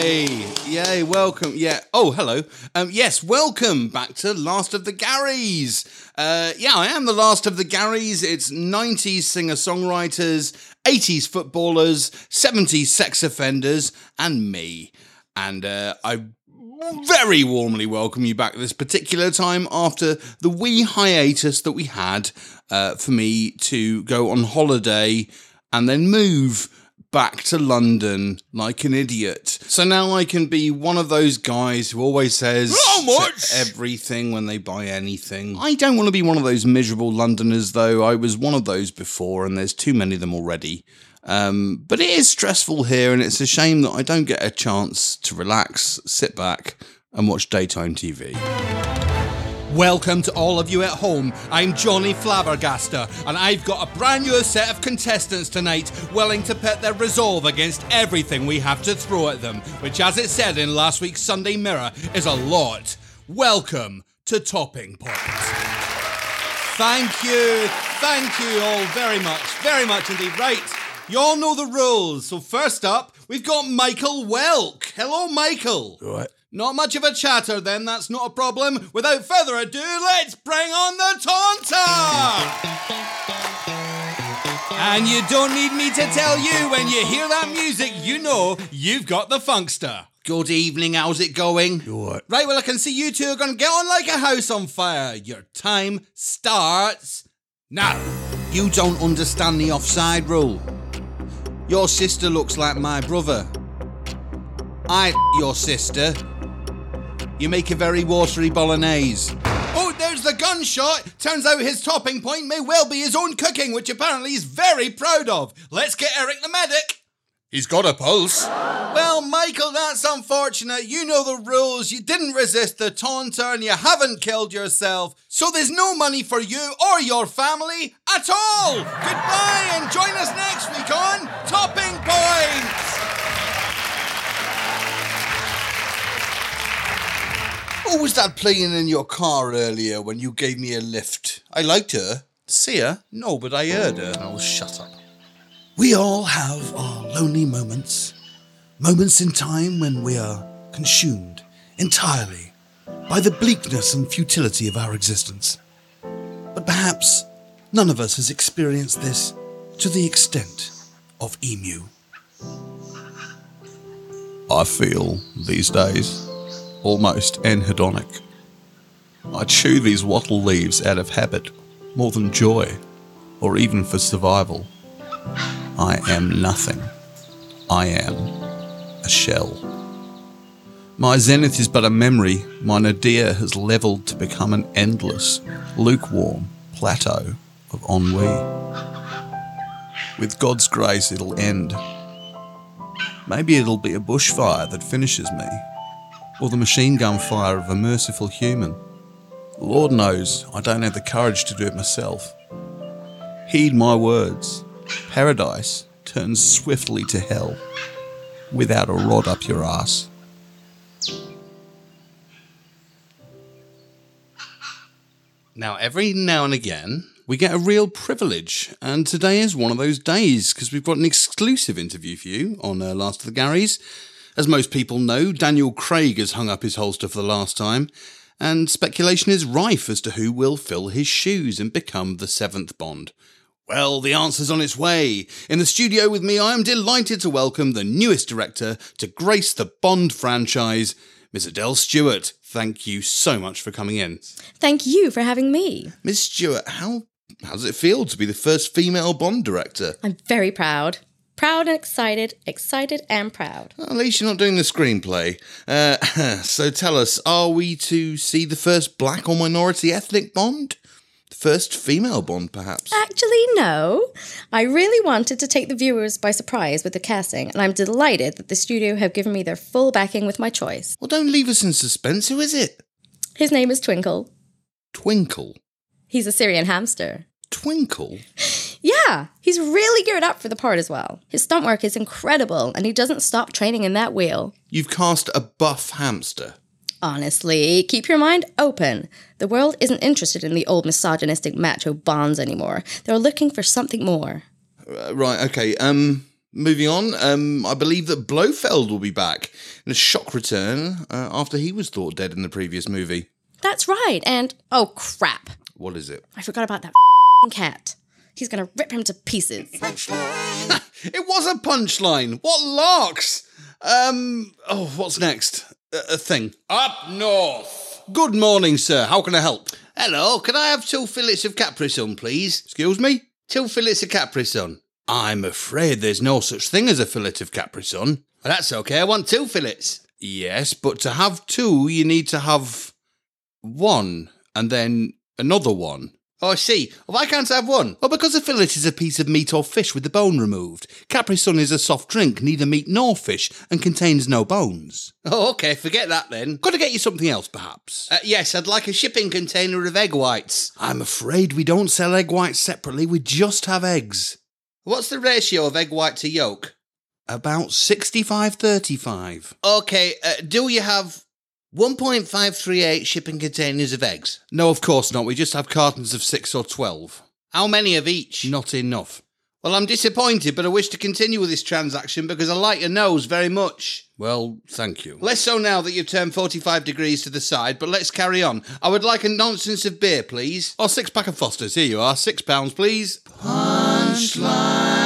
Yay! Yay! Welcome. Yeah. Oh, hello. Um, yes, welcome back to Last of the Garys. Uh, yeah, I am the last of the Garys. It's 90s singer songwriters, 80s footballers, 70s sex offenders, and me. And uh, I very warmly welcome you back this particular time after the wee hiatus that we had uh, for me to go on holiday and then move back to London like an idiot. So now I can be one of those guys who always says How much? to everything when they buy anything. I don't want to be one of those miserable Londoners though. I was one of those before and there's too many of them already. Um, but it is stressful here and it's a shame that I don't get a chance to relax, sit back and watch daytime TV. Welcome to all of you at home. I'm Johnny Flabbergaster, and I've got a brand new set of contestants tonight willing to pit their resolve against everything we have to throw at them, which, as it said in last week's Sunday Mirror, is a lot. Welcome to Topping Point. Thank you, thank you all very much, very much indeed. Right, you all know the rules. So, first up, we've got Michael Welk. Hello, Michael. Right. Not much of a chatter then, that's not a problem. Without further ado, let's bring on the Taunter! And you don't need me to tell you when you hear that music, you know you've got the Funkster. Good evening, how's it going? Right, well, I can see you two are going to get on like a house on fire. Your time starts now. You don't understand the offside rule. Your sister looks like my brother. I your sister. You make a very watery bolognese. Oh, there's the gunshot. Turns out his topping point may well be his own cooking, which apparently he's very proud of. Let's get Eric the medic. He's got a pulse. Well, Michael, that's unfortunate. You know the rules. You didn't resist the taunter and you haven't killed yourself. So there's no money for you or your family at all. Goodbye and join us next week on Topping Point. What was that playing in your car earlier when you gave me a lift? I liked her. See her? No, but I heard her. Oh, shut up. We all have our lonely moments, moments in time when we are consumed entirely by the bleakness and futility of our existence. But perhaps none of us has experienced this to the extent of Emu. I feel these days almost anhedonic. I chew these wattle leaves out of habit more than joy or even for survival. I am nothing. I am a shell. My zenith is but a memory my nadir has levelled to become an endless, lukewarm plateau of ennui. With God's grace, it'll end. Maybe it'll be a bushfire that finishes me, or the machine gun fire of a merciful human. Lord knows I don't have the courage to do it myself. Heed my words. Paradise turns swiftly to hell without a rod up your ass. Now, every now and again, we get a real privilege, and today is one of those days because we've got an exclusive interview for you on uh, Last of the Garys. As most people know, Daniel Craig has hung up his holster for the last time, and speculation is rife as to who will fill his shoes and become the seventh Bond. Well, the answer's on its way. In the studio with me, I am delighted to welcome the newest director to grace the Bond franchise, Miss Adele Stewart. Thank you so much for coming in. Thank you for having me. Miss Stewart, how how does it feel to be the first female Bond director? I'm very proud. Proud and excited, excited and proud. At least you're not doing the screenplay. Uh, so tell us, are we to see the first black or minority ethnic Bond? First female Bond, perhaps? Actually, no. I really wanted to take the viewers by surprise with the casting, and I'm delighted that the studio have given me their full backing with my choice. Well, don't leave us in suspense. Who is it? His name is Twinkle. Twinkle. He's a Syrian hamster. Twinkle? Yeah, he's really geared up for the part as well. His stunt work is incredible, and he doesn't stop training in that wheel. You've cast a buff hamster. Honestly, keep your mind open. The world isn't interested in the old misogynistic macho bonds anymore. They're looking for something more. Uh, right, okay. Um, moving on. Um, I believe that Blofeld will be back in a shock return uh, after he was thought dead in the previous movie. That's right, and oh crap. What is it? I forgot about that cat. He's gonna rip him to pieces. It was a punchline. What larks? Um. Oh, what's next? A, thing. Up north. Good morning, sir. How can I help? Hello. Can I have two fillets of Capri Sun, please? Excuse me. Two fillets of Capri Sun. I'm afraid there's no such thing as a fillet of Capri Sun. Well, that's okay. I want two fillets. Yes, but to have two, you need to have one and then another one. Oh, I see. Why can't I have one? Well, because a fillet is a piece of meat or fish with the bone removed. Capri Sun is a soft drink, neither meat nor fish, and contains no bones. Oh, okay. Forget that then. Could I get you something else, perhaps? Uh, yes, I'd like a shipping container of egg whites. I'm afraid we don't sell egg whites separately. We just have eggs. What's the ratio of egg white to yolk? About 65 35. Okay, uh, do you have 1.538 shipping containers of eggs? No, of course not. We just have cartons of 6 or 12. How many of each? Not enough. Well, I'm disappointed, but I wish to continue with this transaction because I like your nose very much. Well, thank you. Less so now that you've turned 45 degrees to the side, but let's carry on. I would like a nonsense of beer, please. Or six pack of Fosters. Here you are. Six pounds, please. Punchline.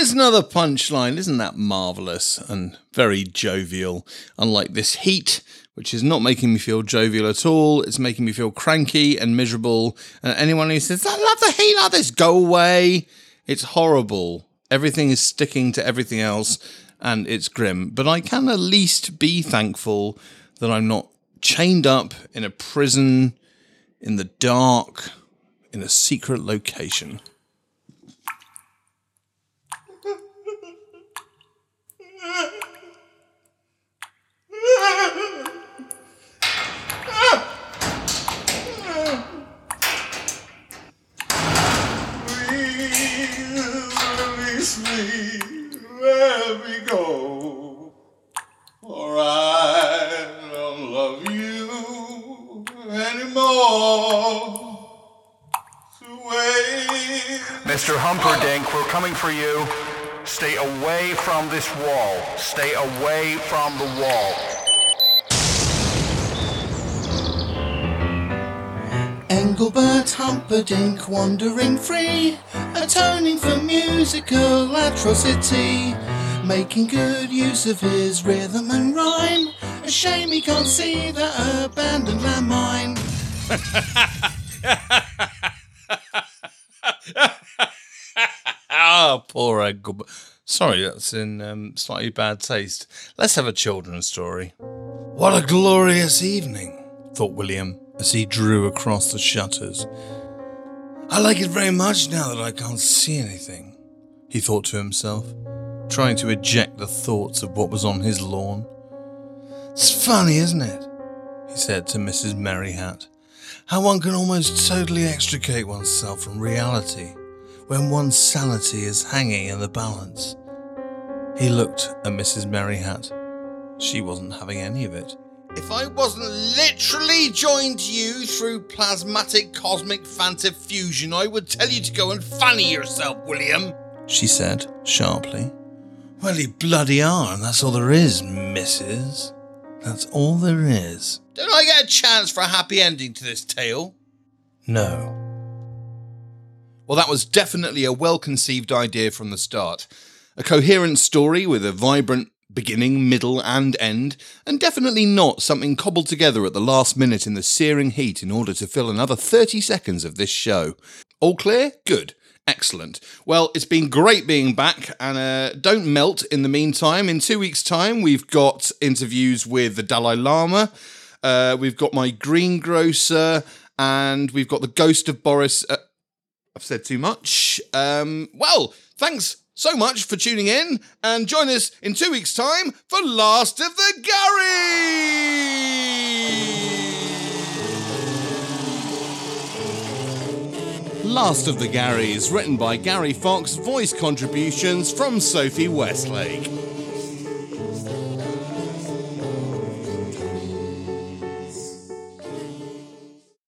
Is another punchline. Isn't that marvellous and very jovial? Unlike this heat, which is not making me feel jovial at all. It's making me feel cranky and miserable. And anyone who says, I love the heat like this, go away. It's horrible. Everything is sticking to everything else and it's grim. But I can at least be thankful that I'm not chained up in a prison in the dark in a secret location. Mr. Humperdinck, we're coming for you. Stay away from this wall. Stay away from the wall. Engelbert Humperdinck wandering free, atoning for musical atrocity, making good use of his rhythm and rhyme. A shame he can't see that abandoned landmine. Ah, poor Engelbert. Sorry, that's in um, slightly bad taste. Let's have a children's story. What a glorious evening, thought William as he drew across the shutters. I like it very much now that I can't see anything, he thought to himself, trying to eject the thoughts of what was on his lawn. It's funny, isn't it? he said to Mrs. Merryhat. How one can almost totally extricate oneself from reality when one's sanity is hanging in the balance. He looked at Mrs. Merryhat. She wasn't having any of it. If I wasn't literally joined to you through plasmatic cosmic phantom fusion, I would tell you to go and fanny yourself, William. She said sharply. Well, you bloody are, and that's all there is, missus. That's all there is. Don't I get a chance for a happy ending to this tale? No. Well, that was definitely a well conceived idea from the start. A coherent story with a vibrant beginning, middle, and end, and definitely not something cobbled together at the last minute in the searing heat in order to fill another 30 seconds of this show. All clear? Good. Excellent. Well, it's been great being back, and uh, don't melt in the meantime. In two weeks' time, we've got interviews with the Dalai Lama, uh, we've got my greengrocer, and we've got the ghost of Boris. Uh, I've said too much. Um, well, thanks so much for tuning in, and join us in two weeks' time for Last of the Gary! Last of the Garys, written by Gary Fox, voice contributions from Sophie Westlake.